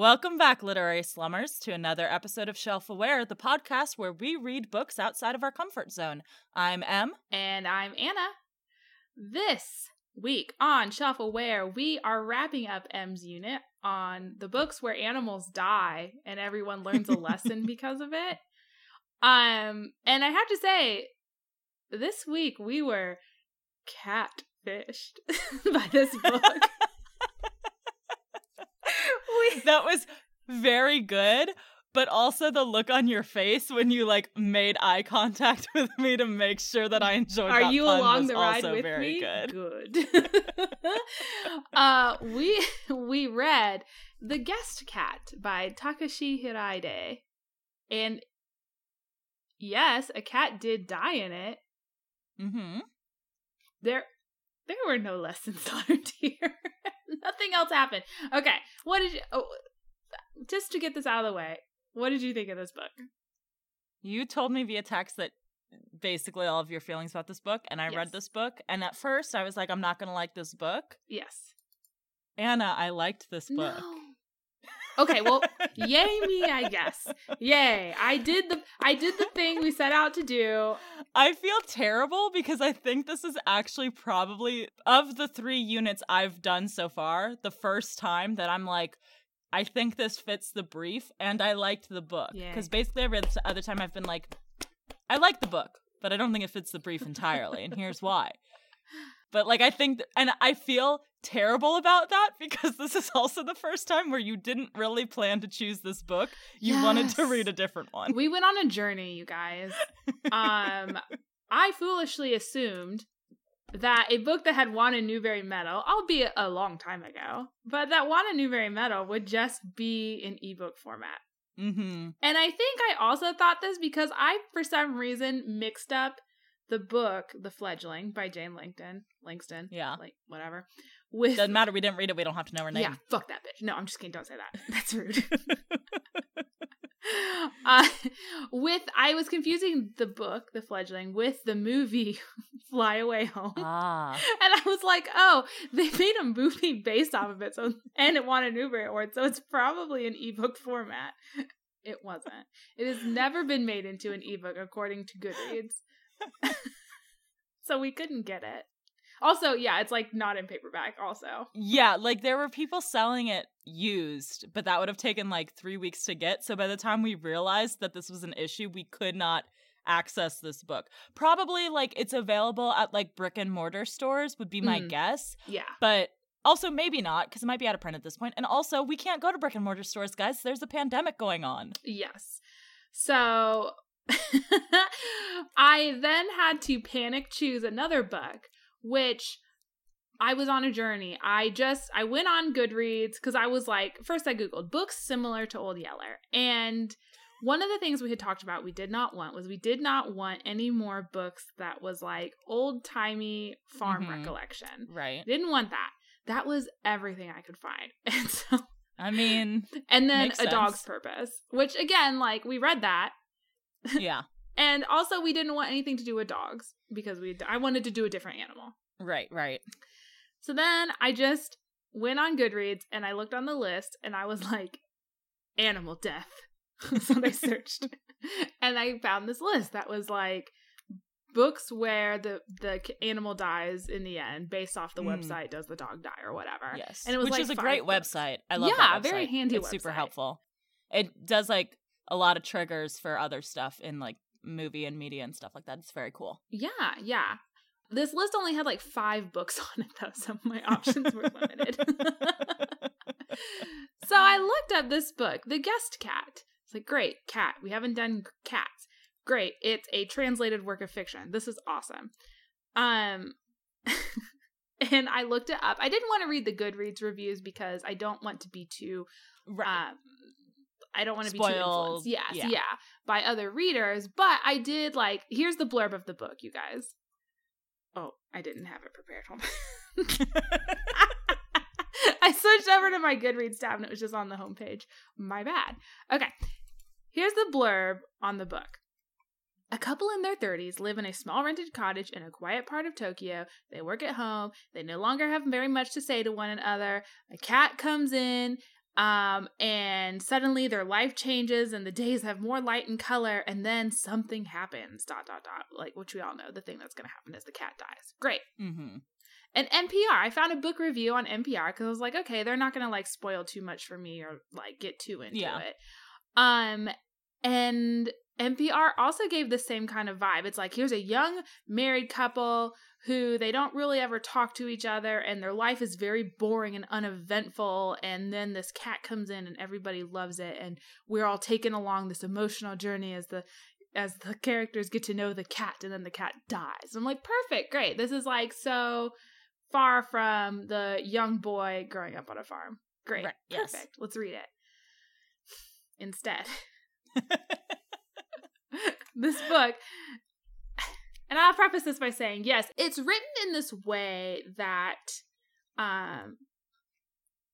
Welcome back, literary slummers, to another episode of Shelf Aware, the podcast where we read books outside of our comfort zone. I'm Em. And I'm Anna. This week on Shelf Aware, we are wrapping up Em's unit on the books where animals die and everyone learns a lesson because of it. Um, and I have to say, this week we were catfished by this book. that was very good, but also the look on your face when you like made eye contact with me to make sure that I enjoyed. Are you along the ride with very me? Good. Good. uh, we we read The Guest Cat by Takashi Hiraide, and yes, a cat did die in it. Mm-hmm. There, there were no lessons learned here. Nothing else happened. Okay, what did you? Oh, just to get this out of the way, what did you think of this book? You told me via text that basically all of your feelings about this book, and I Yes. read this book, and at first I was like, I'm not gonna like this book. Yes. Anna, I liked this book. No. Okay, well, yay me, I guess. Yay. I did the I did the thing we set out to do. I feel terrible because I think this is actually probably of the three units I've done so far, the first time that I'm like, I think this fits the brief and I liked the book. Because basically every other other time I've been like, I like the book, but I don't think it fits the brief entirely, and here's why. But like I think, th- and I feel terrible about that because this is also the first time where you didn't really plan to choose this book. You wanted to read a different one. We went on a journey, you guys. Um I foolishly assumed that a book that had won a Newbery Medal, albeit a long time ago, but that won a Newbery Medal would just be in ebook format. mm-hmm. And I think I also thought this because I, for some reason, mixed up the book The Fledgling by Jane Langton, Langston, Yeah. like whatever, with Doesn't matter. We didn't read it. We don't have to know her name. yeah, fuck that bitch. No, I'm just kidding. Don't say that. That's rude. uh, with I was confusing the book The Fledgling with the movie Fly Away Home. ah. And I was like, oh, they made a movie based off of it, so and it won a Newbery Award, so it's probably an ebook format. It wasn't. It has never been made into an ebook, according to Goodreads. so we couldn't get it. Also, yeah, it's like not in paperback. Also, Yeah, like there were people selling it used, but that would have taken like three weeks to get. So by the time we realized that this was an issue, we could not access this book. Probably like it's available at like brick and mortar stores, would be my Mm. guess. yeah. But also maybe not, because it might be out of print at this point. And also, we can't go to brick and mortar stores, guys. There's a pandemic going on. Yes. So I then had to panic choose another book, which I was on a journey. I just I went on Goodreads because I was like, first I googled books similar to Old Yeller, and one of the things we had talked about we did not want was we did not want any more books that was like old timey farm Mhm. recollection. Right. Didn't want that. That was everything I could find, and so I mean, and then a dog's purpose, which again, like we read that, yeah. and also we didn't want anything to do with dogs because we I wanted to do a different animal. Right, right. So then I just went on Goodreads and I looked on the list and I was like, animal death. What I searched, and I found this list that was like books where the the animal dies in the end based off the Mm. website does the dog die or whatever Yes. and it was Which like is a great books. website. I love Yeah, that very handy It's super helpful. It does like a lot of triggers for other stuff in like movie and media and stuff like that. It's very cool. Yeah, yeah. This list only had like five books on it though, so my options were limited. so I looked up this book, The Guest Cat. It's like, great, cat. We haven't done cats. Great. It's a translated work of fiction. This is awesome. Um and I looked it up. I didn't want to read the Goodreads reviews because I don't want to be too Right. um I don't want to be too influenced. Yes, yeah. yeah. By other readers, but I did like here's the blurb of the book, you guys. Oh, I didn't have it prepared. I switched over to my Goodreads tab and it was just on the homepage. My bad. Okay. Here's the blurb on the book. A couple in their 30s live in a small rented cottage in a quiet part of Tokyo. They work at home. They no longer have very much to say to one another. A cat comes in Um, and suddenly their life changes and the days have more light and color, and then something happens. Dot dot dot. Like which we all know, the thing that's gonna happen is the cat dies. Great. Mm-hmm. And NPR, I found a book review on NPR because I was like, okay, they're not gonna like spoil too much for me or like get too into Yeah. it. Um, and NPR also gave the same kind of vibe. It's like here's a young married couple who they don't really ever talk to each other and their life is very boring and uneventful and then this cat comes in and everybody loves it and we're all taken along this emotional journey as the as the characters get to know the cat and then the cat dies. I'm like, perfect, great. This is like so far from the young boy growing up on a farm. Great. Right, yes. Perfect. Let's read it. Instead, this book. And I'll preface this by saying, yes, it's written in this way that um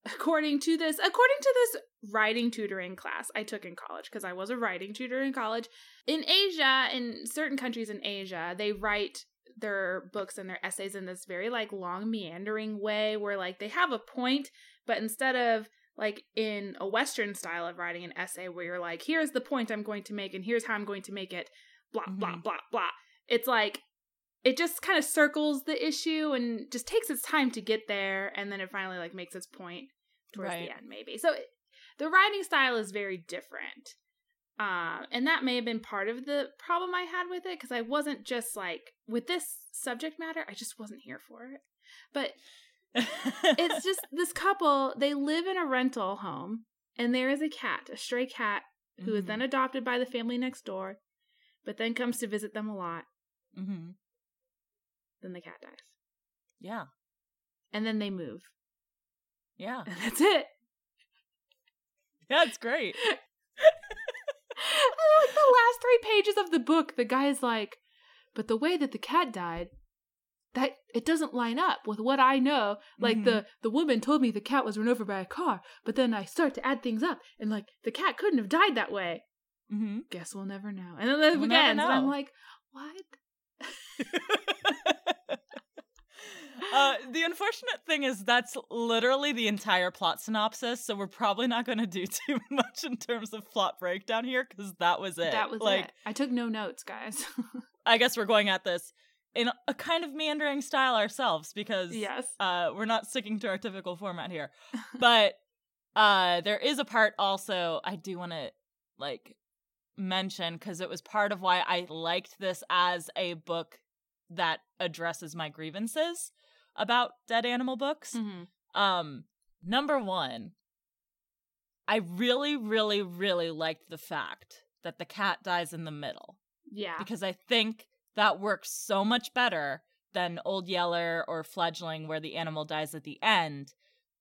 according to this according to this writing tutoring class I took in college because I was a writing tutor in college in Asia in certain countries in Asia they write their books and their essays in this very like long meandering way where like they have a point but instead of like in a western style of writing an essay where you're like here's the point I'm going to make and here's how I'm going to make it blah blah Mhm. blah blah it's like it just kind of circles the issue and just takes its time to get there and then it finally like makes its point towards Right. the end maybe so it, the writing style is very different um and that may have been part of the problem i had with it because i wasn't just like with this subject matter i just wasn't here for it but it's just this couple they live in a rental home and there is a cat a stray cat who is Mhm. then adopted by the family next door but then comes to visit them a lot Mm-hmm. then the cat dies Yeah. and then they move Yeah. and that's it Yeah, it's great. like the last three pages of the book the guy's like but the way that the cat died that it doesn't line up with what i know. Like the the woman told me the cat was run over by a car but then i start to add things up and like the cat couldn't have died that way. Mm-hmm. guess we'll never know. And then it We'll begins and i'm like what? Uh, the unfortunate thing is that's literally the entire plot synopsis, so we're probably not going to do too much in terms of plot breakdown here because that was it. that was like, it. I took no notes guys. I guess we're going at this in a kind of meandering style ourselves because yes uh, we're not sticking to our typical format here. But uh, there is a part also I do want to like mention because it was part of why I liked this as a book that addresses my grievances about dead animal books. Mhm. Um, number one, I really, really, really liked the fact that the cat dies in the middle yeah because I think that works so much better than Old Yeller or Fledgling, where the animal dies at the end,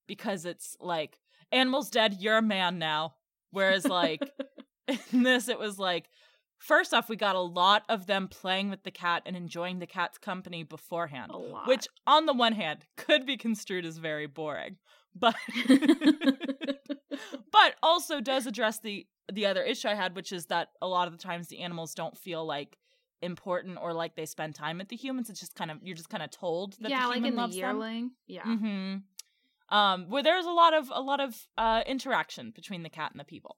because it's like animal's dead, you're a man now. Whereas like in this, it was like first off, we got a lot of them playing with the cat and enjoying the cat's company beforehand, a lot which on the one hand could be construed as very boring, but but also does address the the other issue I had, which is that a lot of the times the animals don't feel like important or like they spend time with the humans. It's just kind of you're just kind of told that yeah the like human in the loves them. yeah Mm-hmm. Um, where there's a lot of a lot of uh, interaction between the cat and the people.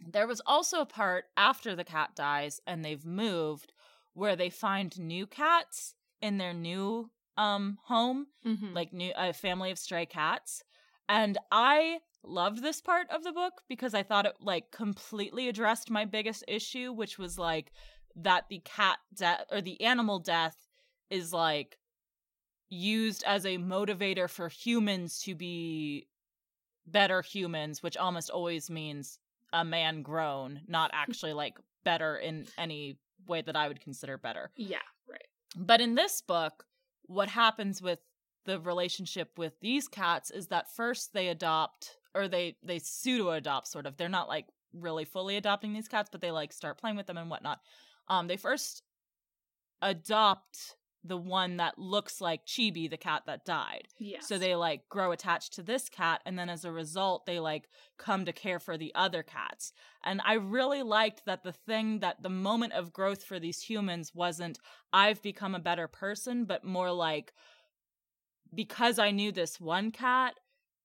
There was also a part after the cat dies and they've moved where they find new cats in their new um home Mhm. like new a family of stray cats and i loved this part of the book because i thought it like completely addressed my biggest issue which was like that the cat death or the animal death is like used as a motivator for humans to be better humans which almost always means a man grown not actually like better in any way that i would consider better yeah right but in this book, what happens with the relationship with these cats is that first they adopt or they they pseudo adopt sort of. They're not like really fully adopting these cats, but they like start playing with them and whatnot. Um, they first adopt the one that looks like Chibi, the cat that died. yeah So they like grow attached to this cat, and then as a result, they like come to care for the other cats. And I really liked that the thing that the moment of growth for these humans wasn't, I've become a better person, but more like, because I knew this one cat,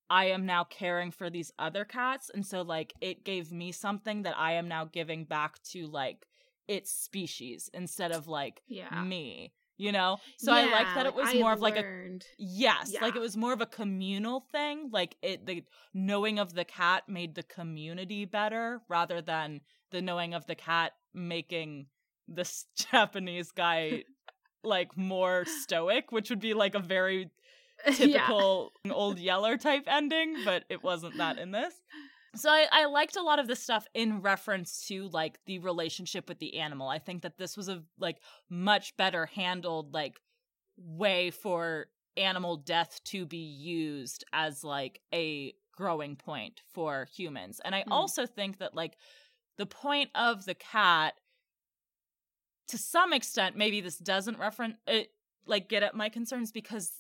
I am now caring for these other cats. And so, like, it gave me something that I am now giving back to, like, its species instead of, like, Yeah. me, you know? So I like that it was I more of, like, a Yes, like it was more of a communal thing. Like it the knowing of the cat made the community better rather than the knowing of the cat making this Japanese guy like more stoic, which would be like a very Yeah. typical old yeller type ending, but it wasn't that in this. So I, I liked a lot of this stuff in reference to like the relationship with the animal. I think that this was a like much better handled like way for animal death to be used as like a growing point for humans. And I Mm. also think that like the point of the cat to some extent maybe this doesn't reference it like get at my concerns because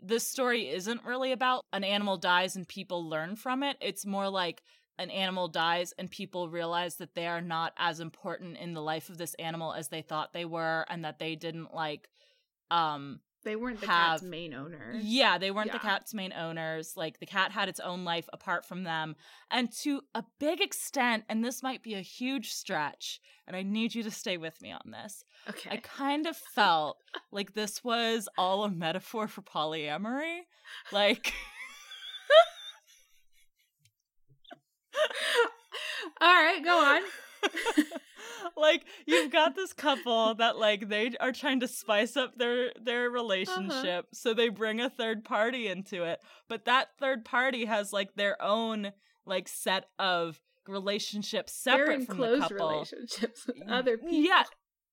this story isn't really about an animal dies and people learn from it. It's more like an animal dies and people realize that they are not as important in the life of this animal as they thought they were and that they didn't like um They weren't the have- cat's main owner. yeah, they weren't the cat's main owners. Like the cat had its own life apart from them. And to a big extent, and this might be a huge stretch, and I need you to stay with me on this. Okay. I kind of felt like this was all a metaphor for polyamory. Like All right, go on. like you've got this couple that like they are trying to spice up their their Uh-huh. relationship so they bring a third party into it but that third party has like their own like set of relationships separate in from close the couple relationships with other people. yeah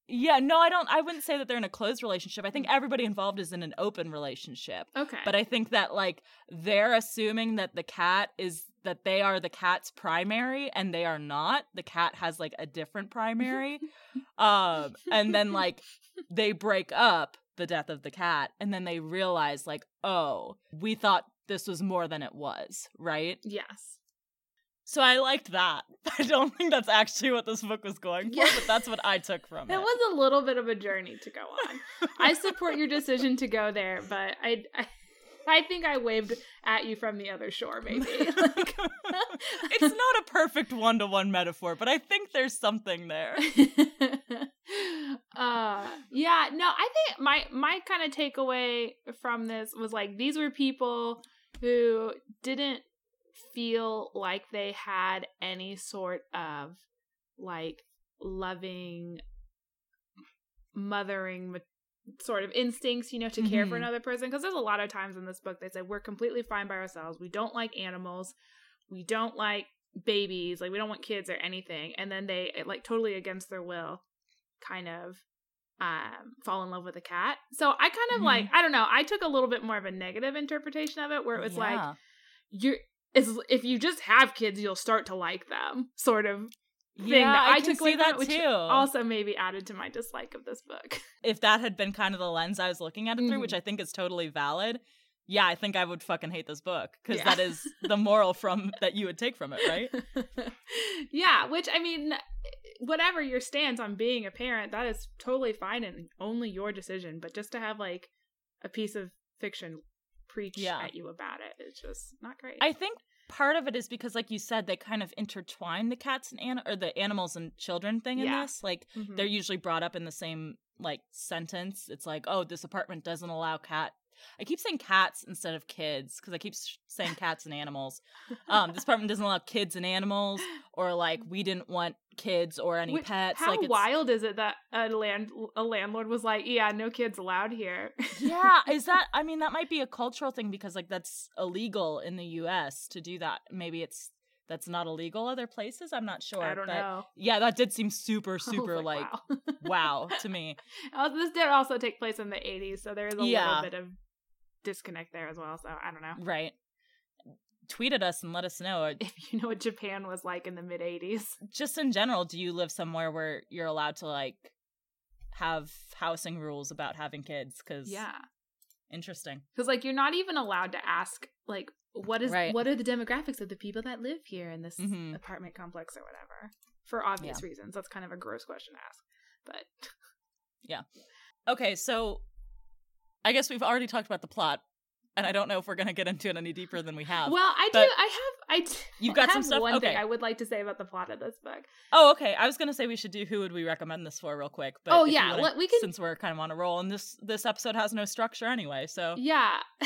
yeah no i don't i wouldn't say that they're in a closed relationship i think everybody involved is in an open relationship Okay. but I think that like they're assuming that the cat is that they are the cat's primary and they are not. The cat has like a different primary. um and then like they break up the death of the cat and then they realize like, "Oh, we thought this was more than it was," right? yes. So I liked that. I don't think that's actually what this book was going for, Yeah. but that's what I took from It it. was a little bit of a journey to go on. I support your decision to go there, but I, I, I think I waved at you from the other shore. Maybe. Like, it's not a perfect one-to-one metaphor, but I think there's something there. uh yeah no i think my my kind of takeaway from this was like these were people who didn't feel like they had any sort of like loving mothering sort of instincts you know to care for Mhm. another person because there's a lot of times in this book they say we're completely fine by ourselves we don't like animals we don't like babies like we don't want kids or anything and then they like totally against their will kind of um fall in love with a cat so i kind of Mhm. like i don't know i took a little bit more of a negative interpretation of it where it was like you're if you just have kids you'll start to like them sort of thing yeah, that I, I, can took away see that which too. also maybe added to my dislike of this book if that had been kind of the lens I was looking at it through, Mhm. which I think is totally valid, yeah, I think I would fucking hate this book because Yeah. that is the moral from that you would take from it, right? yeah, which I mean, whatever your stance on being a parent, that is totally fine and only your decision. But just to have like a piece of fiction preach Yeah. at you about it, it's just not great. I think part of it is because, like you said, they kind of intertwine the cats and an- or the animals and children thing in Yeah. this. Like Mhm. they're usually brought up in the same like sentence. It's like, oh, this apartment doesn't allow cat. I keep saying cats instead of kids because I keep saying cats and animals. Um, this apartment doesn't allow kids and animals, or like we didn't want kids or any Which- pets. How like wild is it that a land a landlord was like, "Yeah, no kids allowed here." yeah, is that? I mean, that might be a cultural thing because like that's illegal in the U.S. to do that. Maybe it's that's not illegal other places. I'm not sure. I don't but know. Yeah, that did seem super, super like, wow. wow to me. This did also take place in the 80s, so there is a Yeah. little bit of disconnect there as well. So I don't know Right. Tweet at us and let us know. if you know what Japan was like in the mid 80s. Just in general, do you live somewhere where you're allowed to like have housing rules about having kids? Because Yeah, interesting. because like you're not even allowed to ask like what is Right. what are the demographics of the people that live here in this Mhm. apartment complex or whatever for obvious reasons. That's kind of a gross question to ask, but yeah. Okay, so I guess we've already talked about the plot, and I don't know if we're gonna get into it any deeper than we have. Well, I do. I have. I. You've got some stuff? One thing Okay. I would like to say about the plot of this book. oh, okay. I was gonna say we should do who would we recommend this for real quick. But Oh, yeah, wanna- we can- since we're kind of on a roll, and this this episode has no structure anyway. So Yeah.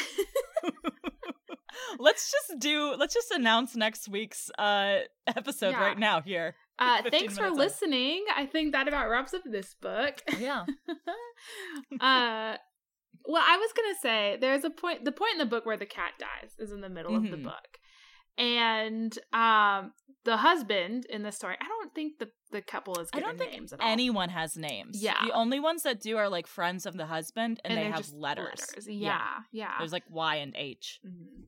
let's just do let's just announce next week's uh episode Yeah. right now here. Uh, thanks for listening. I think that about wraps up this book. Yeah. uh, well, I was gonna say there's a point. The point in the book where the cat dies is in the middle of the Mhm. book, and um, the husband in the story. I don't think the the couple is I don't think names at all. anyone has names. Yeah. The only ones that do are like friends of the husband and, they they're have just letters. Yeah, yeah. There's like Y and H. Mhm.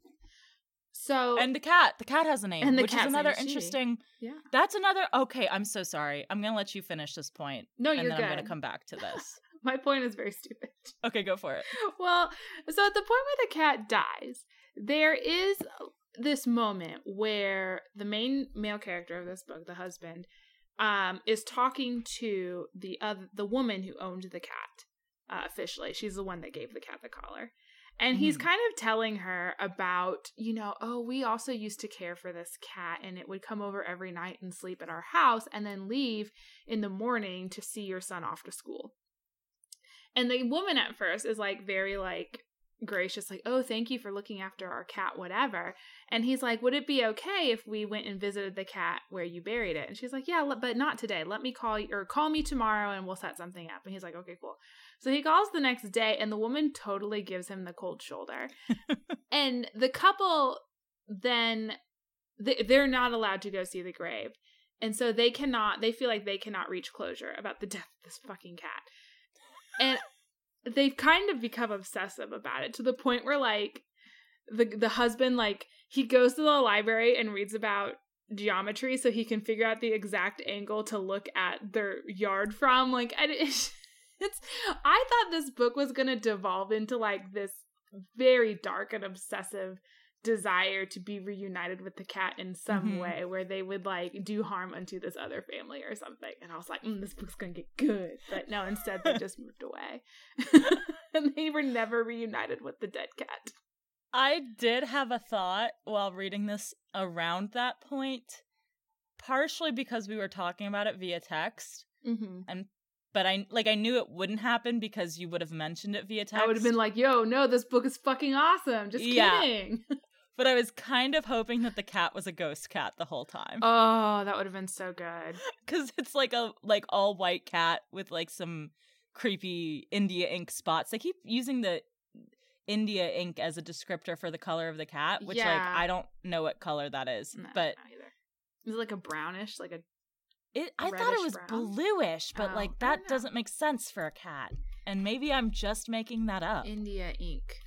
So And the cat, the cat has a name, And the which is another She. interesting. yeah, That's another. Okay, I'm so sorry. I'm gonna let you finish this point, no, and you're then good. I'm gonna come back to this. My point is very stupid. okay, go for it. well, so at the point where the cat dies, there is this moment where the main male character of this book, the husband, um, is talking to the other the woman who owned the cat. Uh, officially, she's the one that gave the cat the collar. And he's Mhm. kind of telling her about, you know, oh, we also used to care for this cat, and it would come over every night and sleep at our house and then leave in the morning to see your son off to school. And the woman at first is like very like gracious, like, oh, thank you for looking after our cat, whatever. And he's like, would it be okay if we went and visited the cat where you buried it? And she's like, yeah, but not today. Let me call you or call me tomorrow and we'll set something up. And he's like, okay, cool. So he calls the next day and the woman totally gives him the cold shoulder. and the couple then they're not allowed to go see the grave. And so they cannot, they feel like they cannot reach closure about the death of this fucking cat. And they've kind of become obsessive about it to the point where like the the husband like he goes to the library and reads about geometry so he can figure out the exact angle to look at their yard from like and it's, it's I thought this book was going to devolve into like this very dark and obsessive desire to be reunited with the cat in some Mhm. way where they would like do harm unto this other family or something and i was like mm, this book's gonna get good but no instead they just moved away and they were never reunited with the dead cat I did have a thought while reading this around that point, partially because we were talking about it via text, mm-hmm. but I like I knew it wouldn't happen because you would have mentioned it via text. i would have been like yo no this book is fucking awesome just Yeah. kidding but I was kind of hoping that the cat was a ghost cat the whole time. oh that would have been so good because it's like a like all white cat with like some creepy India ink spots. They keep using the India ink as a descriptor for the color of the cat, which like I don't know what color that is, No, but is it like a brownish like a it I thought it was brown? bluish, but Oh, like oh, that doesn't make sense for a cat. And maybe I'm just making that up. India ink.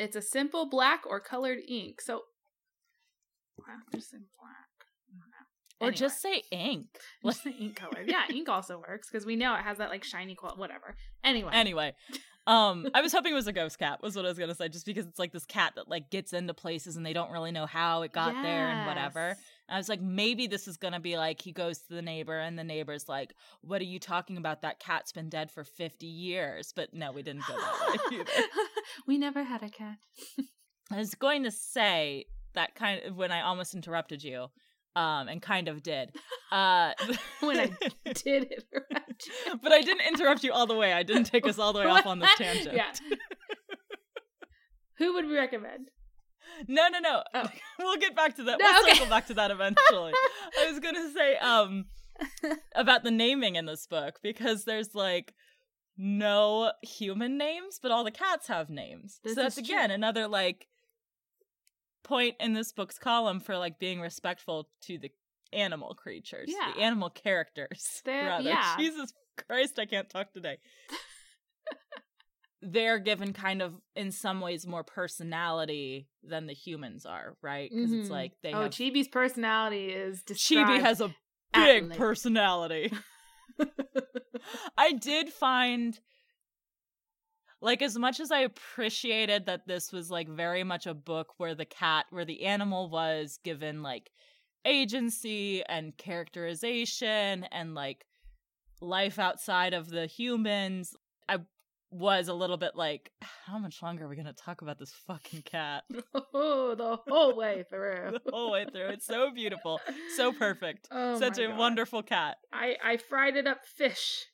It's a simple black or colored ink. So, just say black. I or Anyway, just say ink. just say ink color. Yeah, ink also works because we know it has that like shiny quality. Whatever. Anyway, Anyway, um, I was hoping it was a ghost cat. Was what I was gonna say, just because it's like this cat that like gets into places and they don't really know how it got there and whatever. I was like, maybe this is gonna be like he goes to the neighbor and the neighbor's like, "What are you talking about? That cat's been dead for fifty years." But no, we didn't go that way either. we never had a cat. I was going to say that kind of when I almost interrupted you, um, and kind of did. Uh, When I did it. but I didn't interrupt you all the way. I didn't take us all the way off on this tangent. yeah. Who would we recommend? No, no, no. Oh. we'll get back to that. No, we'll okay. circle back to that eventually. I was gonna say um about the naming in this book because there's like no human names, but all the cats have names. This so that's again true. another like point in this book's column for like being respectful to the animal creatures, Yeah. the animal characters. They're- rather. yeah. Jesus Christ, I can't talk today. They're given kind of in some ways more personality than the humans are, right? Because it's Mhm. like they oh, have Chibi's personality is Chibi has a big length. personality. I did find like as much as I appreciated that this was like very much a book where the cat where the animal was given like agency and characterization and like life outside of the humans. I was a little bit like, how much longer are we gonna talk about this fucking cat? Oh, the whole way through. the whole way through. It's so beautiful, so perfect, Oh such a God. wonderful cat. I I fried it up fish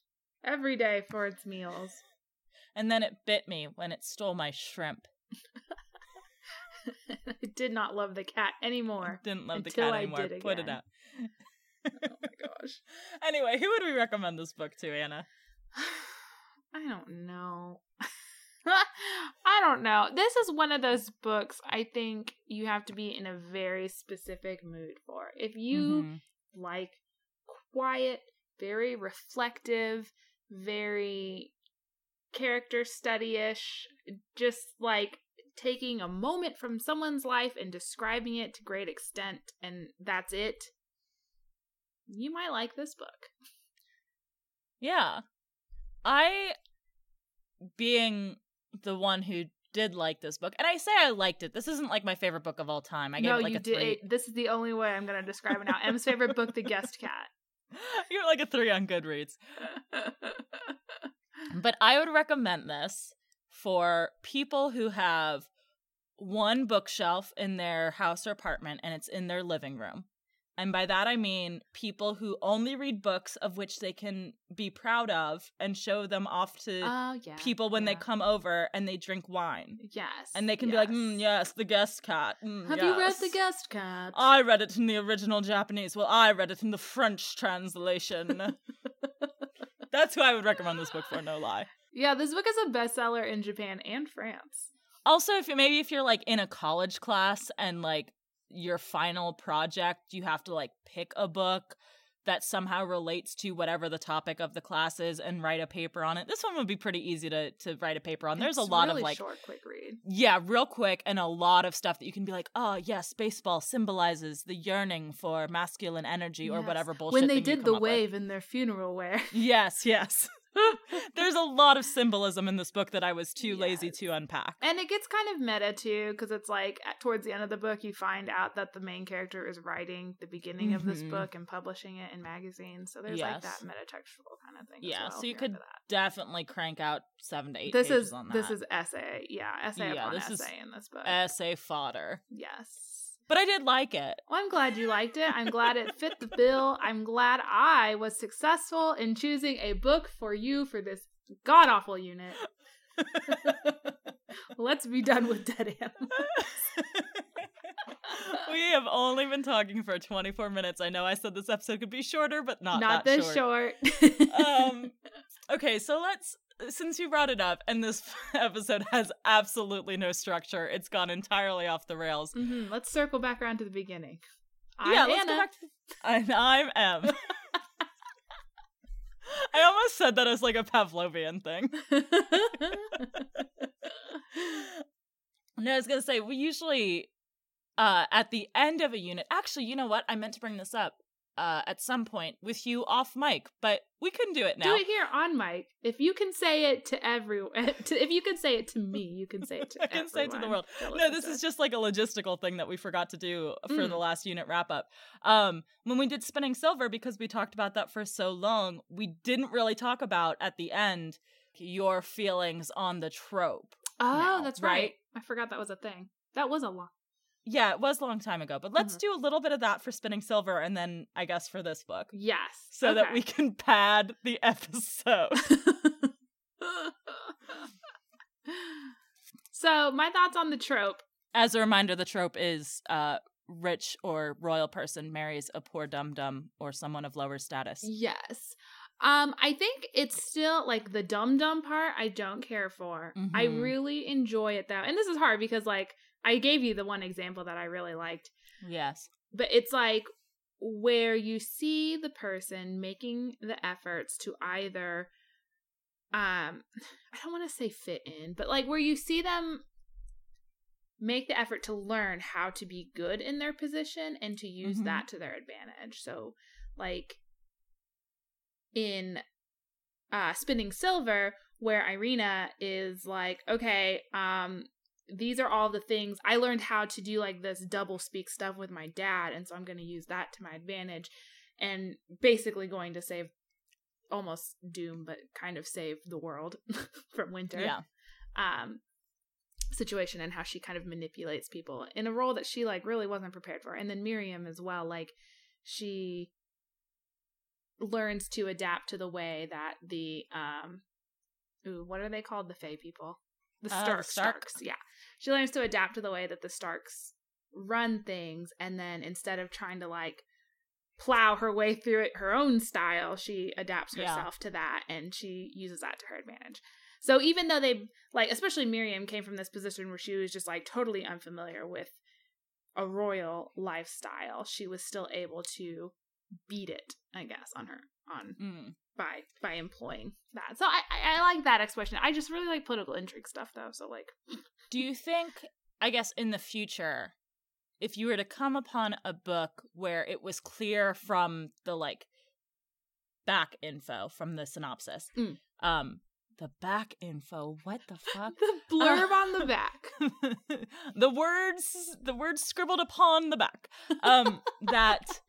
every day for its meals. And then it bit me when it stole my shrimp. I did not love the cat anymore. Didn't love the cat I anymore. Put it out. Oh my gosh. Anyway, who would we recommend this book to, Anna? I don't know. I don't know. This is one of those books I think you have to be in a very specific mood for. If you Mhm. like quiet, very reflective, very character study ish, just like taking a moment from someone's life and describing it to great extent, and that's it, you might like this book. Yeah. I, being the one who did like this book, and I say I liked it. This isn't like my favorite book of all time. I gave no, it like you a did. three. This is the only way I'm going to describe it now. Em's favorite book, The Guest Cat. You're like a three on Goodreads. But I would recommend this for people who have one bookshelf in their house or apartment and it's in their living room. And by that I mean people who only read books of which they can be proud of and show them off to Oh yeah. people when they come over and they drink wine. Yes. And they can be like, mm, yes, the guest cat. Mm, Have you read. The Guest Cat? I read it in the original Japanese. Well, I read it in the French translation. That's who I would recommend this book for, no lie. yeah, this book is a bestseller in Japan and France. Also, if maybe if you're like in a college class and like your final project, you have to like pick a book that somehow relates to whatever the topic of the class is and write a paper on it. This one would be pretty easy to to write a paper on. There's It's a lot really of like short, quick read. yeah, real quick and a lot of stuff that you can be like, "Oh, yes, baseball symbolizes the yearning for masculine energy or whatever bullshit." When they did the up with." wave in their funeral wear. Yes, yes. There's lot of symbolism in this book that I was too lazy to unpack. And it gets kind of meta too, because it's like at, towards the end of the book, you find out that the main character is writing the beginning of this Mhm. book and publishing it in magazines. So there's like Yes. that metatextual kind of thing. as Yeah, well, so you could. Definitely crank out seven to eight This pages is on that. this is essay, yeah, essay Yeah, upon essay in this book. essay fodder. yes. But I did like it. Well, I'm glad you liked it. I'm glad it fit the bill. I'm glad I was successful in choosing a book for you for this god awful unit. Let's be done with dead animals. we have only been talking for 24 minutes. I know I said this episode could be shorter, but not, Not that this short. um okay so let's since you brought it up and this episode has absolutely no structure it's gone entirely off the rails Mhm, Let's circle back around to the beginning. I'm yeah let's Anna. go back to and i'm Em i almost said that as like a pavlovian thing. No i was gonna say we usually uh at the end of a unit actually you know what? I meant to bring this up uh at some point with you off mic but we couldn't do it now Do it here on mic. If you can say it to everyone, to, if you can say it to me, you can say it to I can say it to the world. No, this is just like a logistical thing that we forgot to do for Mm. the last unit wrap up. Um, when we did spinning silver, because we talked about that for so long, we didn't really talk about at the end your feelings on the trope. Oh, now, that's right? right. I forgot that was a thing. That was a long. Yeah, it was a long time ago, but let's Mhm. do a little bit of that for spinning silver, and then I guess for this book, Yes. so that we can pad the episode. so my thoughts on the trope. As a reminder, the trope is uh, rich or royal person marries a poor dum dum or someone of lower status. Yes. Um, I think it's still like the dum dum part I don't care for. I Mhm. really enjoy it though. And this is hard because like I gave you the one example that I really liked. Yes. But it's like where you see the person making the efforts to either um I don't want to say fit in, but like where you see them make the effort to learn how to be good in their position and to use Mhm. that to their advantage. So like in uh spinning silver where Irina is like, okay, um these are all the things I learned how to do like this double speak stuff with my dad and so I'm going to use that to my advantage and basically going to save almost doom but kind of save the world from winter. Yeah. Um situation and how she kind of manipulates people in a role that she like really wasn't prepared for. And then Miriam as well, like she learns to adapt to the way that the um ooh, what are they called? The Fey people. The Uh, Staryk, the Staryk. Staryks. Yeah. She learns to adapt to the way that the Staryks run things and then instead of trying to like plow her way through it her own style, she adapts Yeah. herself to that and she uses that to her advantage. So even though they like especially Miriam came from this position where she was just like totally unfamiliar with a royal lifestyle, she was still able to beat it, I guess, on her on Mm. by by employing that. So I, I I like that expression. I just really like political intrigue stuff though. So like Do you think, I guess, in the future, if you were to come upon a book where it was clear from the like back info from the synopsis, Mm. um, the back info, what the fuck? the blurb on the back. the words, the words scribbled upon the back, um, that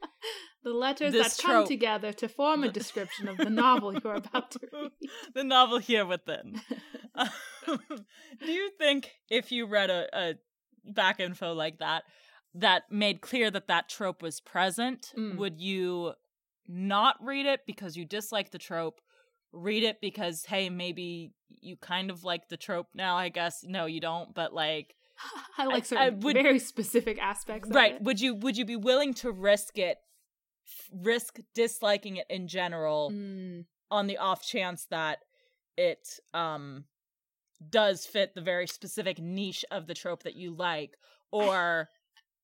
The letters This that come together to form a description of the novel you're about to read. the novel here within. Do you think if you read a, a back info like that, that made clear that that trope was present, Mm. would you not read it because you dislike the trope? Read it because, hey, maybe you kind of like the trope now, I guess. No, you don't, but like, I like I certain would- very specific aspects. Of right. it. Would you would you be willing to risk it, risk disliking it in general Mm. on the off chance that it um does fit the very specific niche of the trope that you like or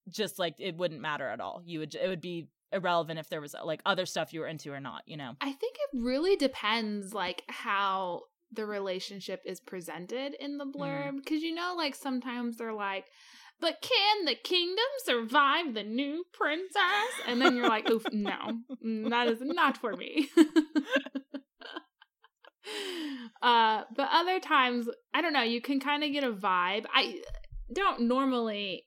just like it wouldn't matter at all you would it would be irrelevant if there was like other stuff you were into or not you know I think it really depends, like how the relationship is presented in the blurb, because you know, like sometimes they're like. But can the kingdom survive the new princess? And then you're like, oof, no, mm, that is not for me. uh, but other times, I don't know, you can kind of get a vibe. I don't normally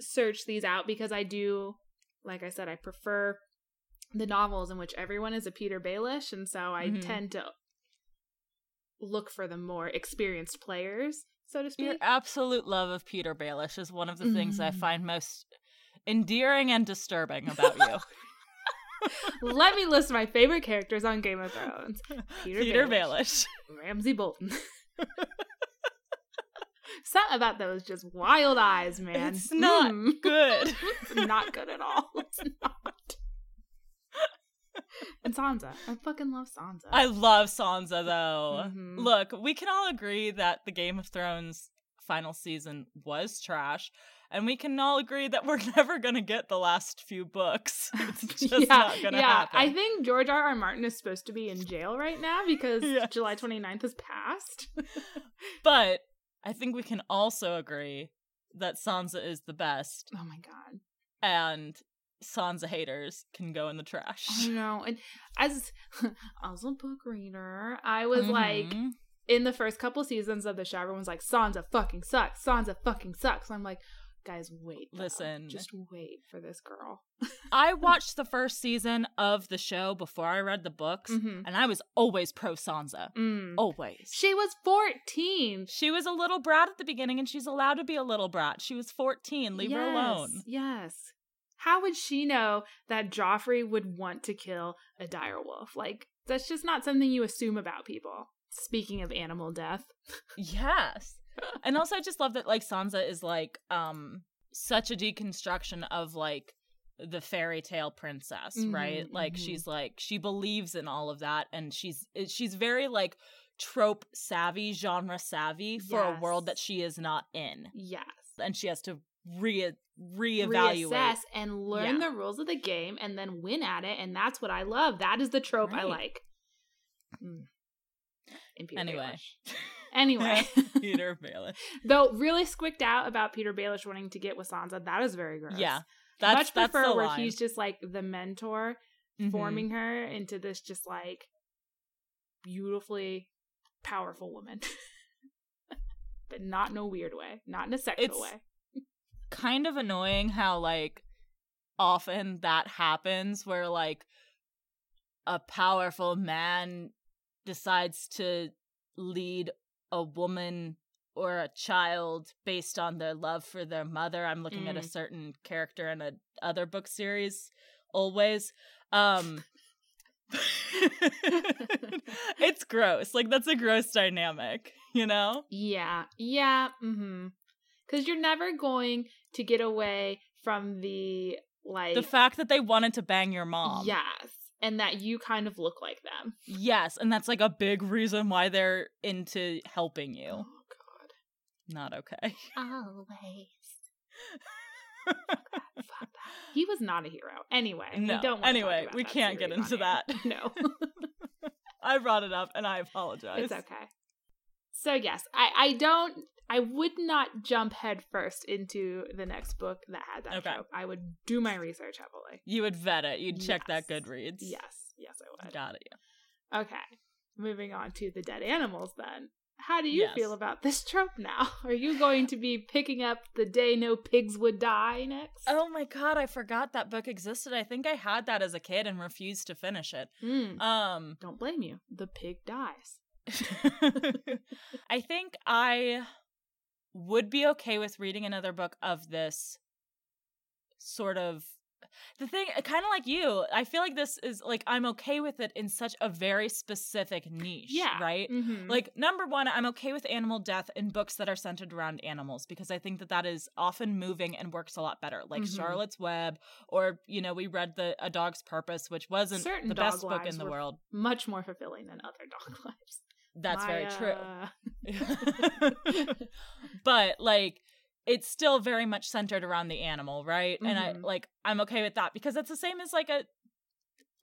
search these out because I do, like I said, I prefer the novels in which everyone is a Petyr Baelish, and so I Mhm. tend to look for the more experienced players, so to speak. your absolute love of petyr baelish is one of the things i Mm. find most endearing and disturbing about you Let me list my favorite characters on Game of Thrones: Petyr, petyr Baelish, baelish Ramsay Bolton. Something about those just wild eyes, man. It's not Mm. good it's not good at all. It's not. And Sansa. I fucking love Sansa. I love Sansa though. Mhm. Look, we can all agree that the Game of Thrones final season was trash, and we can all agree that we're never gonna get the last few books. It's just yeah, not gonna yeah. happen. I think George R. R. Martin is supposed to be in jail right now because Yes. July 29th has passed. but I think we can also agree that Sansa is the best, Oh my god. and Sansa haters can go in the trash. I know. And as as a book reader, I was like Mhm. in the first couple seasons of the show, everyone's like, Sansa fucking sucks. Sansa fucking sucks. I'm like, guys, wait. though. Listen. Just wait for this girl. I watched the first season of the show before I read the books, Mhm. and I was always pro Sansa. Mm. Always. She was 14. She was a little brat at the beginning, and she's allowed to be a little brat. She was 14. Leave her alone. Yes, Yes. How would she know that Joffrey would want to kill a dire wolf? Like, that's just not something you assume about people. Speaking of animal death. Yes. and also, I just love that, like, Sansa is, like, um, such a deconstruction of, like, the fairy tale princess, Mhm, right? Like, mhm. she's, like, she believes in all of that, and she's, she's very, like, trope savvy, genre savvy for a world that she is not in. Yes. And she has to re reevaluate. Reassess and learn Yeah. the rules of the game and then win at it. And that's what I love. That is the trope I like. Mm. Anyway. Anyway. Petyr Baelish. Though really squicked out about Petyr Baelish wanting to get with Sansa. That is very gross. Yeah. That's, Much that's prefer where line. he's just like the mentor Mhm. forming her into this just like beautifully powerful woman. but not in a weird way, not in a sexual It's- way. Kind of annoying how like often that happens where like a powerful man decides to lead a woman or a child based on their love for their mother. I'm looking at a Mm. certain character in a other book series always. Um it's gross. Like that's a gross dynamic, you know? Yeah, yeah, mm-hmm. Because you're never going to get away from the like The fact that they wanted to bang your mom. yes, and that you kind of look like them. Yes, and that's like a big reason why they're into helping you. Oh God, Not okay. always. Fuck that. He was not a hero. Anyway, No. we don't. Anyway, we can't get into that. No, I brought it up and I apologize. it's okay. So yes, I I don't. I would not jump headfirst into the next book that had that Okay. trope. I would do my research heavily. You would vet it. You'd check that Goodreads. Yes, yes, I would. Got it. Okay, moving on to the dead animals then. How do you Yes. feel about this trope now? Are you going to be picking up the day no pigs would die next? Oh my god, I forgot that book existed. I think I had that as a kid and refused to finish it. Mm, Um don't blame you. The pig dies. I think I would be okay with reading another book of this sort of the thing kind of like you i feel like this is like i'm okay with it in such a very specific niche Yeah. right Mhm. like number one i'm okay with animal death in books that are centered around animals because i think that that is often moving and works a lot better like Mhm. charlotte's web or you know we read the a dog's purpose which wasn't Certain the best book in the world much more fulfilling than other dog lives. That's very true but like it's still very much centered around the animal, right? And I Mhm. like I'm okay with that because it's the same as like a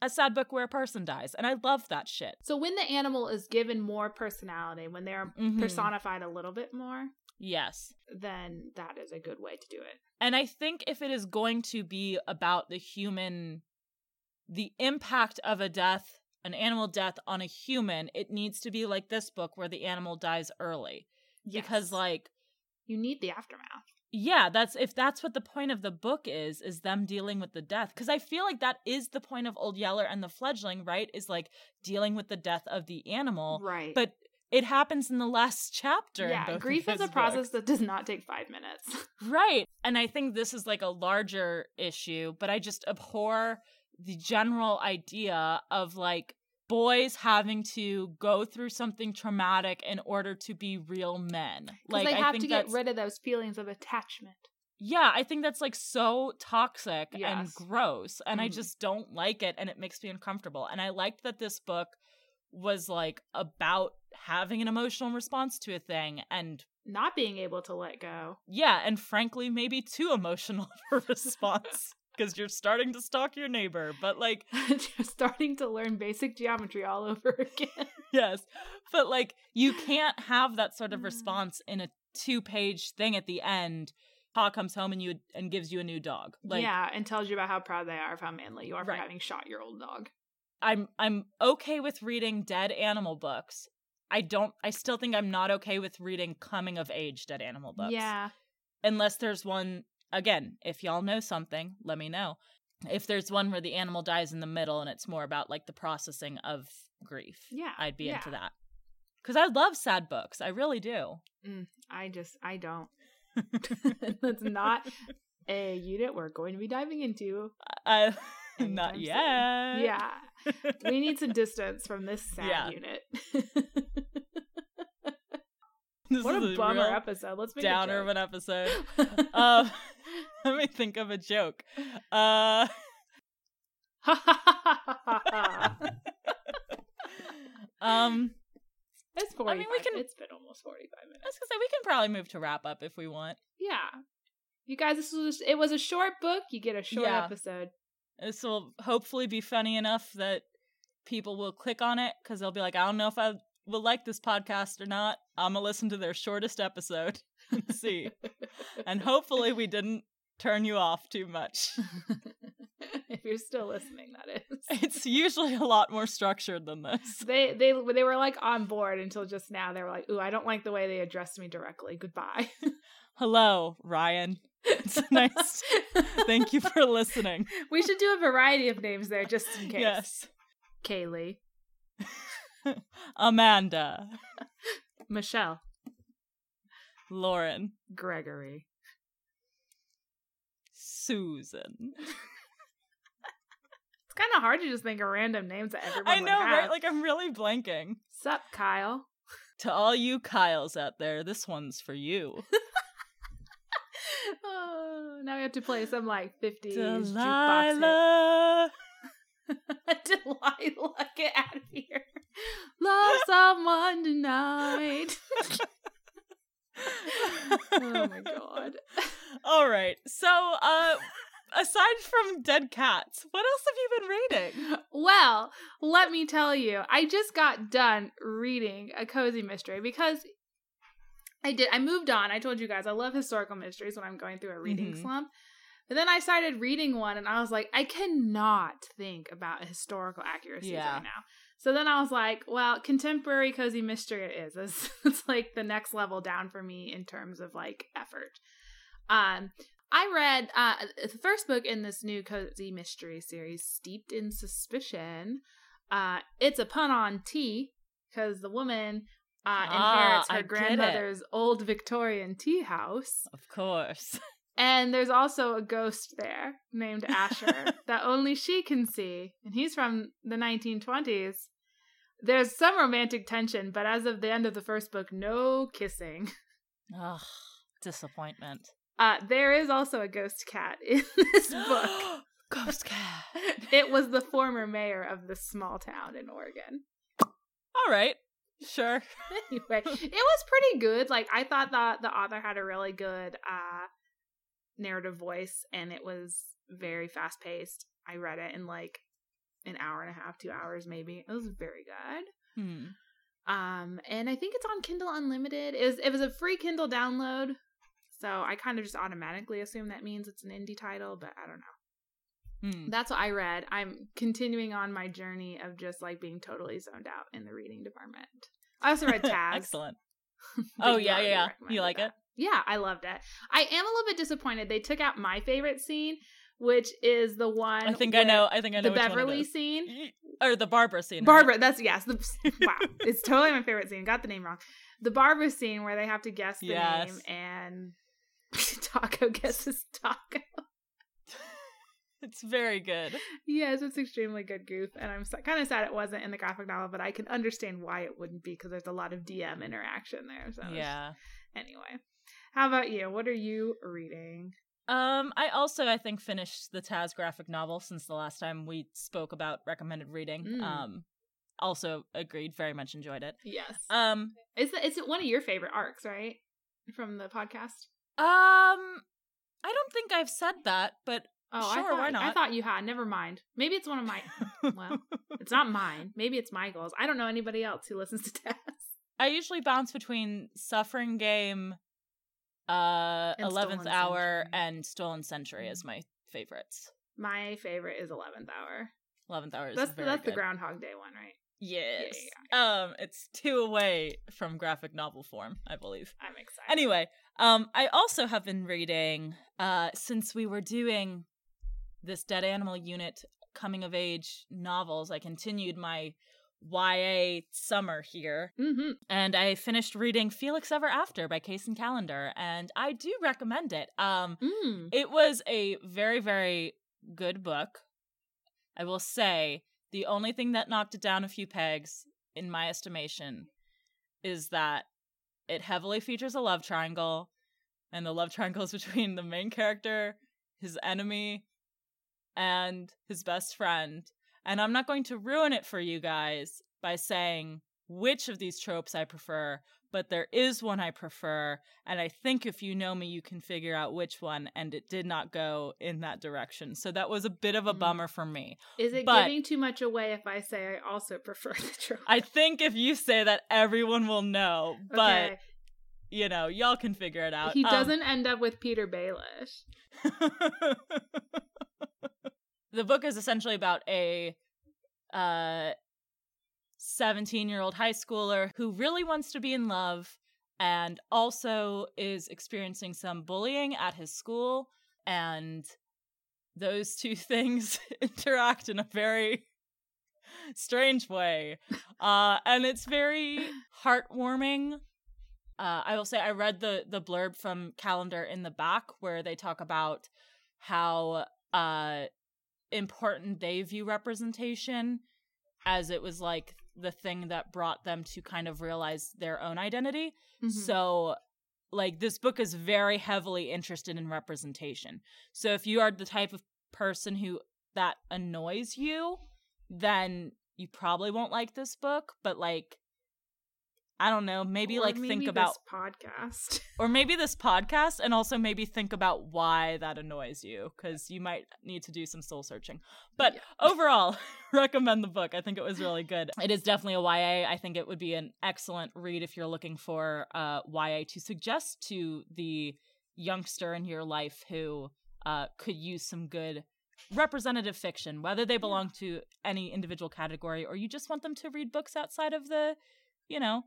a sad book where a person dies, and I love that shit. So when the animal is given more personality, when they're Mhm. personified a little bit more, Yes. then that is a good way to do it. And I think if it is going to be about the human the impact of a death, an animal death on a human, it needs to be like this book where the animal dies early. Because like you need the aftermath. yeah that's if that's what the point of the book is is them dealing with the death because i feel like that is the point of old yeller and the fledgling right is like dealing with the death of the animal Right. but it happens in the last chapter in yeah, grief is a process books. that does not take five minutes. right and i think this is like a larger issue but i just abhor the general idea of like boys having to go through something traumatic in order to be real men like they I have think to get rid of those feelings of attachment. Yeah, I think that's like so toxic Yes. and gross. And I Mhm. just don't like it and it makes me uncomfortable. And I liked that this book was like about having an emotional response to a thing and Not being able to let go. yeah, and frankly maybe too emotional of a response because you're starting to stalk your neighbor. But like Just starting to learn basic geometry all over again. yes. But like you can't have that sort of Mm. response in a two-page thing at the end. Pa comes home and you and gives you a new dog. Like yeah, and tells you about how proud they are of how manly you are for having shot your old dog. I'm I'm okay with reading dead animal books. I don't I still think I'm not okay with reading coming of age dead animal books. Yeah. Unless there's one again, if y'all know something, let me know. If there's one where the animal dies in the middle and it's more about like the processing of grief. Yeah. I'd be into that. Cuz I love sad books. I really do. Mm, I just, I don't. That's not a unit we're going to be diving into. I Anytime not soon. yet. Yeah. We need some distance from this sad Yeah. unit. This what is a bummer episode. Let's make downer of an episode. Um, let me think of a joke. Uh, um, it's 45. I mean, we can- It's been almost 45 minutes. I was gonna say we can probably move to wrap up if we want. Yeah. You guys, this was it was a short book. You get a short Yeah. episode. This will hopefully be funny enough that people will click on it because they'll be like, I don't know if I will like this podcast or not. I'm gonna listen to their shortest episode and see. and hopefully we didn't turn you off too much. if you're still listening, that is. It's usually a lot more structured than this. They they they were like on board until just now. They were like, "Ooh, I don't like the way they addressed me directly. Goodbye." Hello, Ryan. It's nice. Thank you for listening. we should do a variety of names there just in case. Yes. Kaylee, Amanda, Michelle, Lauren, Gregory. Susan. It's kind of hard to just think of random names that everyone I know, right? Like I'm really blanking. Sup, Kyle? To all you Kyles out there, this one's for you. oh, now we have to play some like 50s jukebox hit. Delilah. Get out of here. Love someone tonight. oh my god. All right. So, uh, aside from dead cats, what else have you been reading? Well, let me tell you, I just got done reading a cozy mystery because I did. I moved on. I told you guys I love historical mysteries when I'm going through a reading Mhm. slump. But then I started reading one and I was like, I cannot think about historical accuracy Yeah. right now. So then I was like, well, contemporary cozy mystery it is. It's, it's like the next level down for me in terms of like effort. Um, I read uh, the first book in this new cozy mystery series, Steeped in Suspicion. Uh, it's a pun on tea because the woman uh, Ah, inherits I her grandmother's old Victorian tea house. Of course. And there's also a ghost there named Asher that only she can see. And he's from the 1920s. There's some romantic tension, but as of the end of the first book, no kissing. Ugh, disappointment. Uh, there is also a ghost cat in this book. Ghost cat. it was the former mayor of this small town in Oregon. All right. Sure. Anyway, it was pretty good. Like I thought that the author had a really good uh narrative voice and it was very fast paced. I read it in like an hour and a half, 2 hours maybe. It was very good. Hmm. Um and I think it's on Kindle Unlimited. It was it was a free Kindle download. So I kind of just automatically assume that means it's an indie title, but I don't know. Hmm. That's what I read. I'm continuing on my journey of just like being totally zoned out in the reading department. I also read Taz. Excellent. Oh, yeah, yeah, yeah. You like that. it? Yeah, I loved it. I am a little bit disappointed. They took out my favorite scene, which is the one. I think I know. I think I know the Beverly scene. Eh, or the Barbara scene. right? Barbara, that's yes. The, wow, it's totally my favorite scene. Got the name wrong. The Barbara scene where they have to guess the Yes. name and Taako guesses Taco. It's very good. Yes, it's extremely good goof, and I'm kind of sad it wasn't in the graphic novel, but I can understand why it wouldn't be because there's a lot of DM interaction there. So Yeah. Anyway, how about you? What are you reading? Um, I also I think finished the Taz graphic novel since the last time we spoke about recommended reading. Mm. Um, also agreed, very much enjoyed it. Yes. Um, Is it, is it one of your favorite arcs, right? From the podcast? um, I don't think I've said that, but Oh, I Sure, thought, why not? I thought you had. Never mind. Maybe it's one of my. well, it's not mine. Maybe it's my Michael's. I don't know anybody else who listens to Taz. I usually bounce between Suffering Game, uh, Eleventh Hour, Century. and Stolen Century is my favorites. My favorite is Eleventh Hour. Eleventh Hour is That's very that's the. Groundhog Day one, right? Yes. yeah, Um, it's two away from graphic novel form, I believe. I'm excited. Anyway, um, I also have been reading, uh, since we were doing this Dead Animal Unit coming of age novels, I continued my YA summer here, Mm-hmm. and I finished reading Felix Ever After by Kacen Callender, and I do recommend it. Um, Mm. it was a very, very good book. I will say the only thing that knocked it down a few pegs, in my estimation, is that it heavily features a love triangle, and the love triangle is between the main character, his enemy, and his best friend. And I'm not going to ruin it for you guys by saying which of these tropes I prefer, but there is one I prefer, and I think if you know me, you can figure out which one, and it did not go in that direction. So that was a bit of a Mm. bummer for me. Is it But- giving too much away if I say I also prefer the trope? I think if you say that, everyone will know, but Okay. you know, y'all can figure it out. he Um, doesn't end up with Petyr Baelish. the book is essentially about a uh 17 year old high schooler who really wants to be in love and also is experiencing some bullying at his school and those two things interact in a very strange way. Uh, and it's very heartwarming. Uh, I will say I read the the blurb from Callender in the back where they talk about how uh, important they view representation as it was like the thing that brought them to kind of realize their own identity. Mhm. So like this book is very heavily interested in representation. So if you are the type of person who that annoys you, then you probably won't like this book, but like I don't know, maybe Or like maybe think this about podcast. or maybe this podcast and also maybe think about why that annoys you cuz you might need to do some soul searching. But Yeah. overall, recommend the book. I think it was really good. It is definitely a YA. I think it would be an excellent read if you're looking for uh YA to suggest to the youngster in your life who uh could use some good representative fiction, whether they belong to any individual category or you just want them to read books outside of the, you know,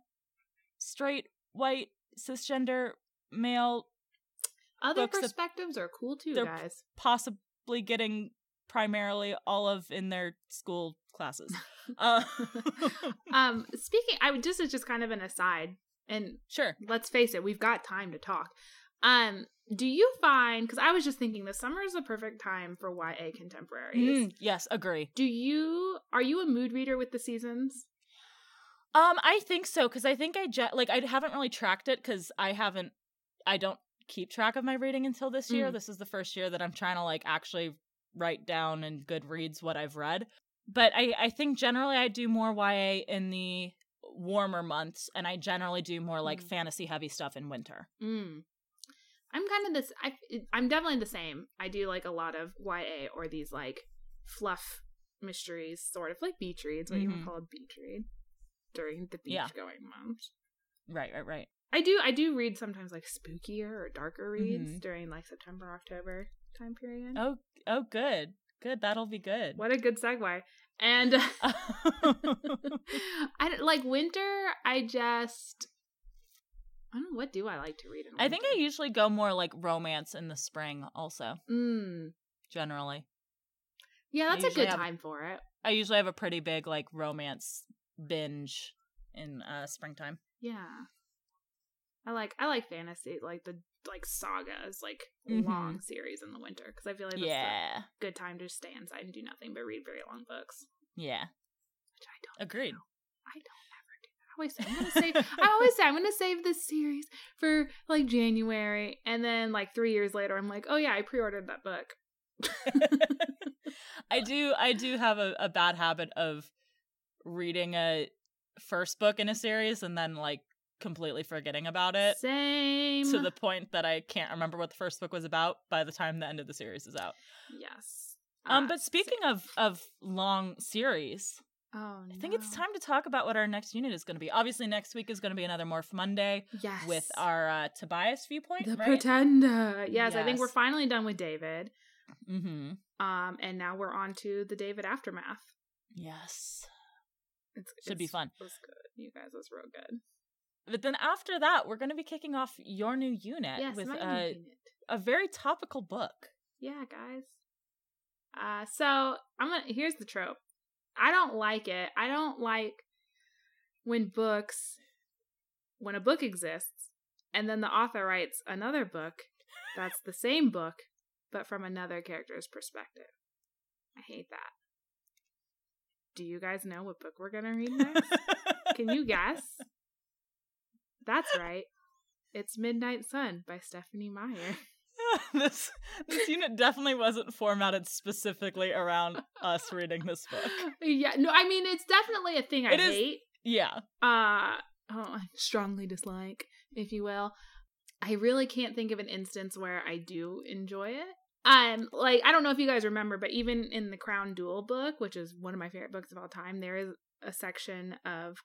straight white cisgender male Other perspectives are cool too, guys. possibly getting primarily olive in their school classes. Uh, um, speaking, I would just it's just kind of an aside, and sure. let's face it, we've got time to talk. Um, do you find? Because I was just thinking, the summer is the perfect time for YA contemporaries. Mm, yes, agree. Do you are you a mood reader with the seasons? Um, I think so because I think I je- like I haven't really tracked it because I haven't, I don't keep track of my reading until this year. Mm. This is the first year that I'm trying to like actually write down in Goodreads what I've read. But I I think generally I do more YA in the warmer months, and I generally do more like Mm. fantasy heavy stuff in winter. Mm. I'm kind of this. I I'm definitely the same. I do like a lot of YA or these like fluff mysteries, sort of like beach reads. What you Mhm. would call a beach read during the beach Yeah. going months. Right, right, right. I do. I do read sometimes like spookier or darker reads Mhm. during like September, October time period. Oh, oh, good, good. That'll be good. What a good segue. And I like winter. I just I don't know what do I like to read in. Winter? I think I usually go more like romance in the spring. Also, Mm. generally, Yeah, that's a good have- time for it. I usually have a pretty big like romance binge in uh springtime. Yeah. I like I like fantasy, like the like sagas, like Mhm. long series in the winter because I feel like that's Yeah, a good time to stay inside and do nothing but read very long books. yeah, Which I don't. agreed. I don't ever do that. I always say I'm gonna say I always say I'm gonna save this series for like January, and then like three years later, I'm like, oh yeah, I pre-ordered that book. I do. I do have a, a bad habit of reading a first book in a series and then like completely forgetting about it Same. to the point that I can't remember what the first book was about by the time the end of the series is out. yes. Um, Uh, but speaking of of long series, oh, I think it's time to talk about what our next unit is going to be. Obviously, next week is going to be another Morph Monday Yes. with our uh, Tobias viewpoint. the right? Pretender. Yes, I think we're finally done with David. mm-hmm. Um, and now we're on to the David aftermath. Yes, It's, Should be fun. It was good, you guys. It was real good. but then after that, we're going to be kicking off your new unit Yes, with uh, unit. a very topical book. Yeah, guys. Uh, so I'm gonna. Here's the trope. I don't like it. I don't like when books, when a book exists, and then the author writes another book that's the same book, but from another character's perspective. I hate that. Do you guys know what book we're gonna read next? Can you guess? That's right. It's Midnight Sun by Stephenie Meyer. this this unit definitely wasn't formatted specifically around us reading this book. yeah, no, I mean it's definitely a thing I It is- hate. Yeah. Uh oh, I strongly dislike, if you will. I really can't think of an instance where I do enjoy it. Um, like I don't know if you guys remember, but even in the Crown Duel book, which is one of my favorite books of all time, there is a section of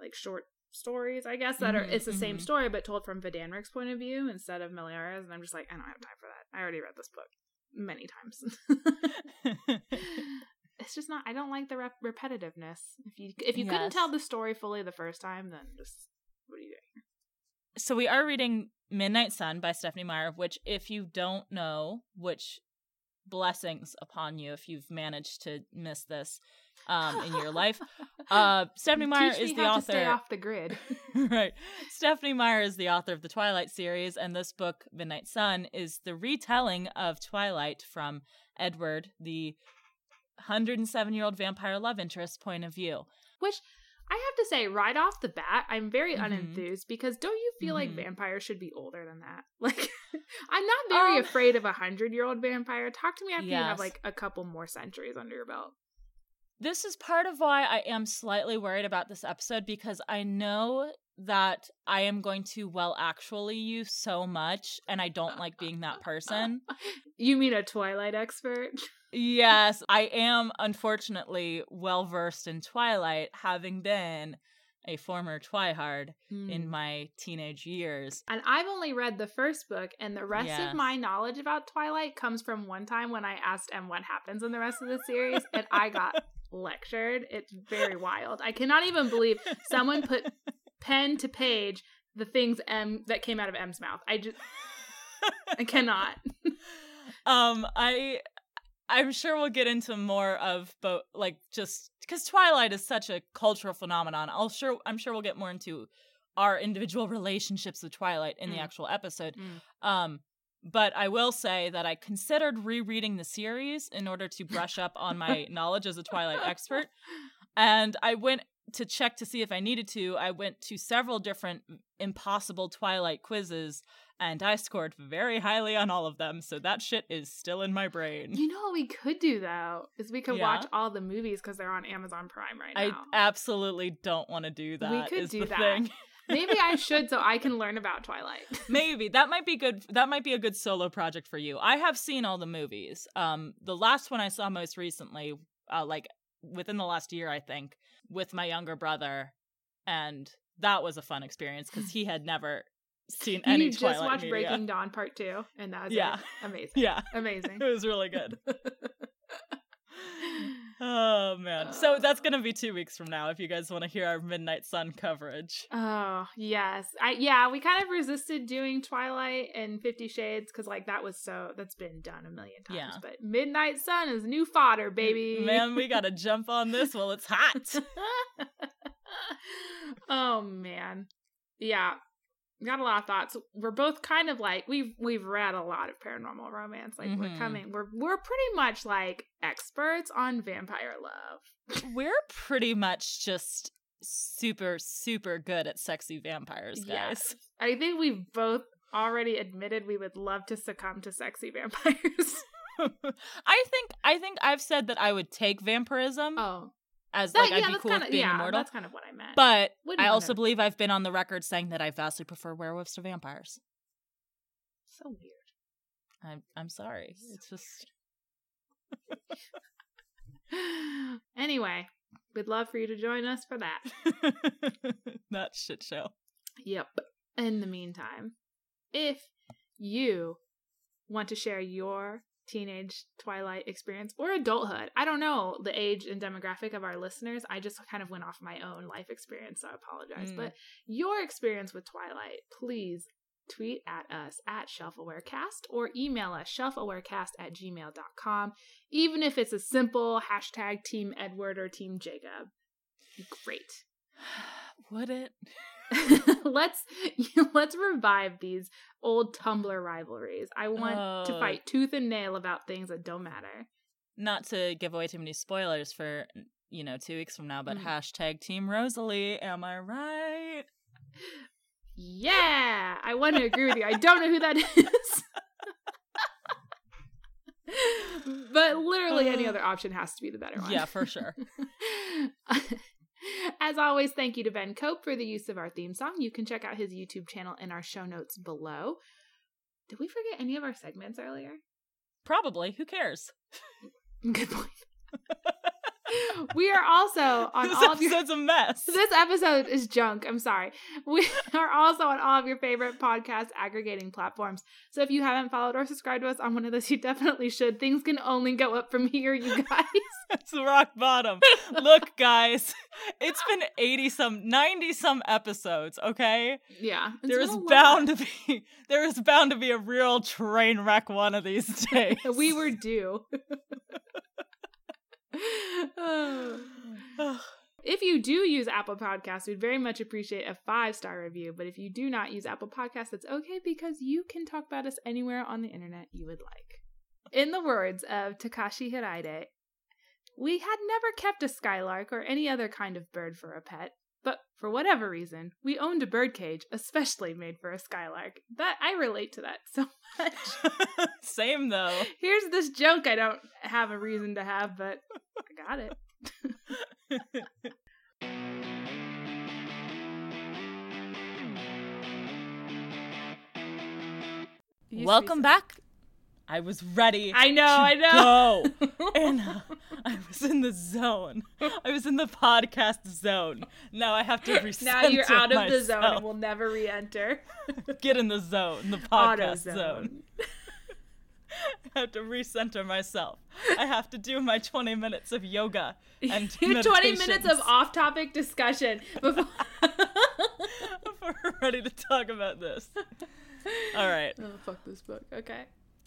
like short stories, I guess, that are Mhm, it's the same mhm. story but told from Vidanric's point of view instead of Meliara's, and I'm just like, I don't have time for that. I already read this book many times. it's just not. I don't like the rep- repetitiveness. If you if you couldn't tell the story fully the first time, then just what are you doing? So we are reading Midnight Sun by Stephenie Meyer, which if you don't know, which blessings upon you if you've managed to miss this. um, in your life. Uh, Stephenie Meyer Teach is me the how author. To stay off the grid. right. Stephenie Meyer is the author of the Twilight series, and this book, Midnight Sun, is the retelling of Twilight from Edward, the 107 year old vampire love interest point of view. Which I have to say, right off the bat, I'm very Mhm. unenthused because don't you feel like Mhm. vampires should be older than that? Like, I'm not very Um, afraid of a hundred year old vampire. Talk to me after you have like a couple more centuries under your belt. This is part of why I am slightly worried about this episode because I know that I am going to well actually you so much, and I don't like being that person. You mean a Twilight expert? Yes, I am unfortunately well versed in Twilight, having been a former Twihard in Hmm. my teenage years. And I've only read the first book, and the rest Yes. of my knowledge about Twilight comes from one time when I asked Em what happens in the rest of the series, and I got lectured. It's very wild. I cannot even believe someone put pen to page the things M that came out of Em's mouth. I just I cannot. um, I I'm sure we'll get into more of both, like just because Twilight is such a cultural phenomenon. I'll sure I'm sure we'll get more into our individual relationships with Twilight in the Mm. actual episode. Mm. Um, but I will say that I considered rereading the series in order to brush up on my knowledge as a Twilight expert. And I went to check to see if I needed to. I went to several different impossible Twilight quizzes and I scored very highly on all of them. So that shit is still in my brain. You know what we could do though is we could Yeah. watch all the movies because they're on Amazon Prime right now. I absolutely don't want to do that. We could is do the that. thing. Maybe I should so I can learn about Twilight. Maybe that might be good. That might be a good solo project for you. I have seen all the movies. Um, the last one I saw most recently, uh, like within the last year, I think, with my younger brother, and that was a fun experience because he had never seen any you just Twilight watched media. Breaking Dawn Part Two, and that was Yeah. it. amazing, Yeah, amazing. it was really good. Oh man! So that's gonna be two weeks from now. If you guys want to hear our Midnight Sun coverage. Oh yes, I yeah. We kind of resisted doing Twilight and Fifty Shades because like that was so that's been done a million times. Yeah. But Midnight Sun is new fodder, baby. Man, we gotta jump on this while it's hot. oh man, yeah. Got a lot of thoughts. We're both kind of like we've we've read a lot of paranormal romance. Like we're Mhm. coming. We're we're pretty much like experts on vampire love. We're pretty much just super, super good at sexy vampires, guys. Yes. I think we've both already admitted we would love to succumb to sexy vampires. I think I think I've said that I would take vampirism oh, as that, like yeah, I'd be cool kind with being yeah, immortal. that's kind of what I meant. But Wouldn't I also believe I've been on the record saying that I vastly prefer werewolves to vampires. so weird. I'm I'm sorry. It's just anyway, we'd love for you to join us for that. that shit show. Yep. In the meantime, if you want to share your teenage twilight experience or adulthood, I don't know the age and demographic of our listeners. I just kind of went off my own life experience, so I apologize. Mm. But your experience with Twilight, please tweet at us at shelfawarecast or email us shelfawarecast at gmail.com even if it's a simple hashtag team edward or team jacob great Would it? let's let's revive these old Tumblr rivalries. I want to Oh. fight tooth and nail about things that don't matter. Not to give away too many spoilers for you know two weeks from now, but Mhm. hashtag Team Rosalie. Am I right? Yeah, I want to agree with you. I don't know who that is. but literally any other option has to be the better one. Yeah, for sure. As always, thank you to Ben Cope for the use of our theme song. You can check out his YouTube channel in our show notes below. Did we forget any of our segments earlier? Probably. Who cares? Good point. we are also on this all of your episode's a mess. this episode is junk. I'm sorry. We are also on all of your favorite podcast aggregating platforms. So if you haven't followed or subscribed to us on one of those, you definitely should. Things can only go up from here, you guys. it's the rock bottom. Look, guys, it's been 80 some, 90 some episodes, okay? yeah. There lot. bound to be there is bound to be a real train wreck one of these days. we were due. If you do use Apple Podcasts, we'd very much appreciate a five star review. But if you do not use Apple Podcasts, that's okay because you can talk about us anywhere on the internet you would like. In the words of Takashi Hiraide, we had never kept a skylark or any other kind of bird for a pet, but for whatever reason, we owned a birdcage especially made for a skylark. That I relate to that so much. Same though. Here's this joke I don't have a reason to have, but I got it. Welcome back. I was ready. I know, to I know. Go. Anna, uh, I was in the zone. I was in the podcast zone. Now I have to recenter now you're out of the zone myself. and will never re-enter. Get in the zone, the podcast zone. I have to recenter myself. I have to do my 20 minutes of yoga and Your 20 minutes of off-topic discussion before. before we're ready to talk about this. All right. oh fuck this book. Okay.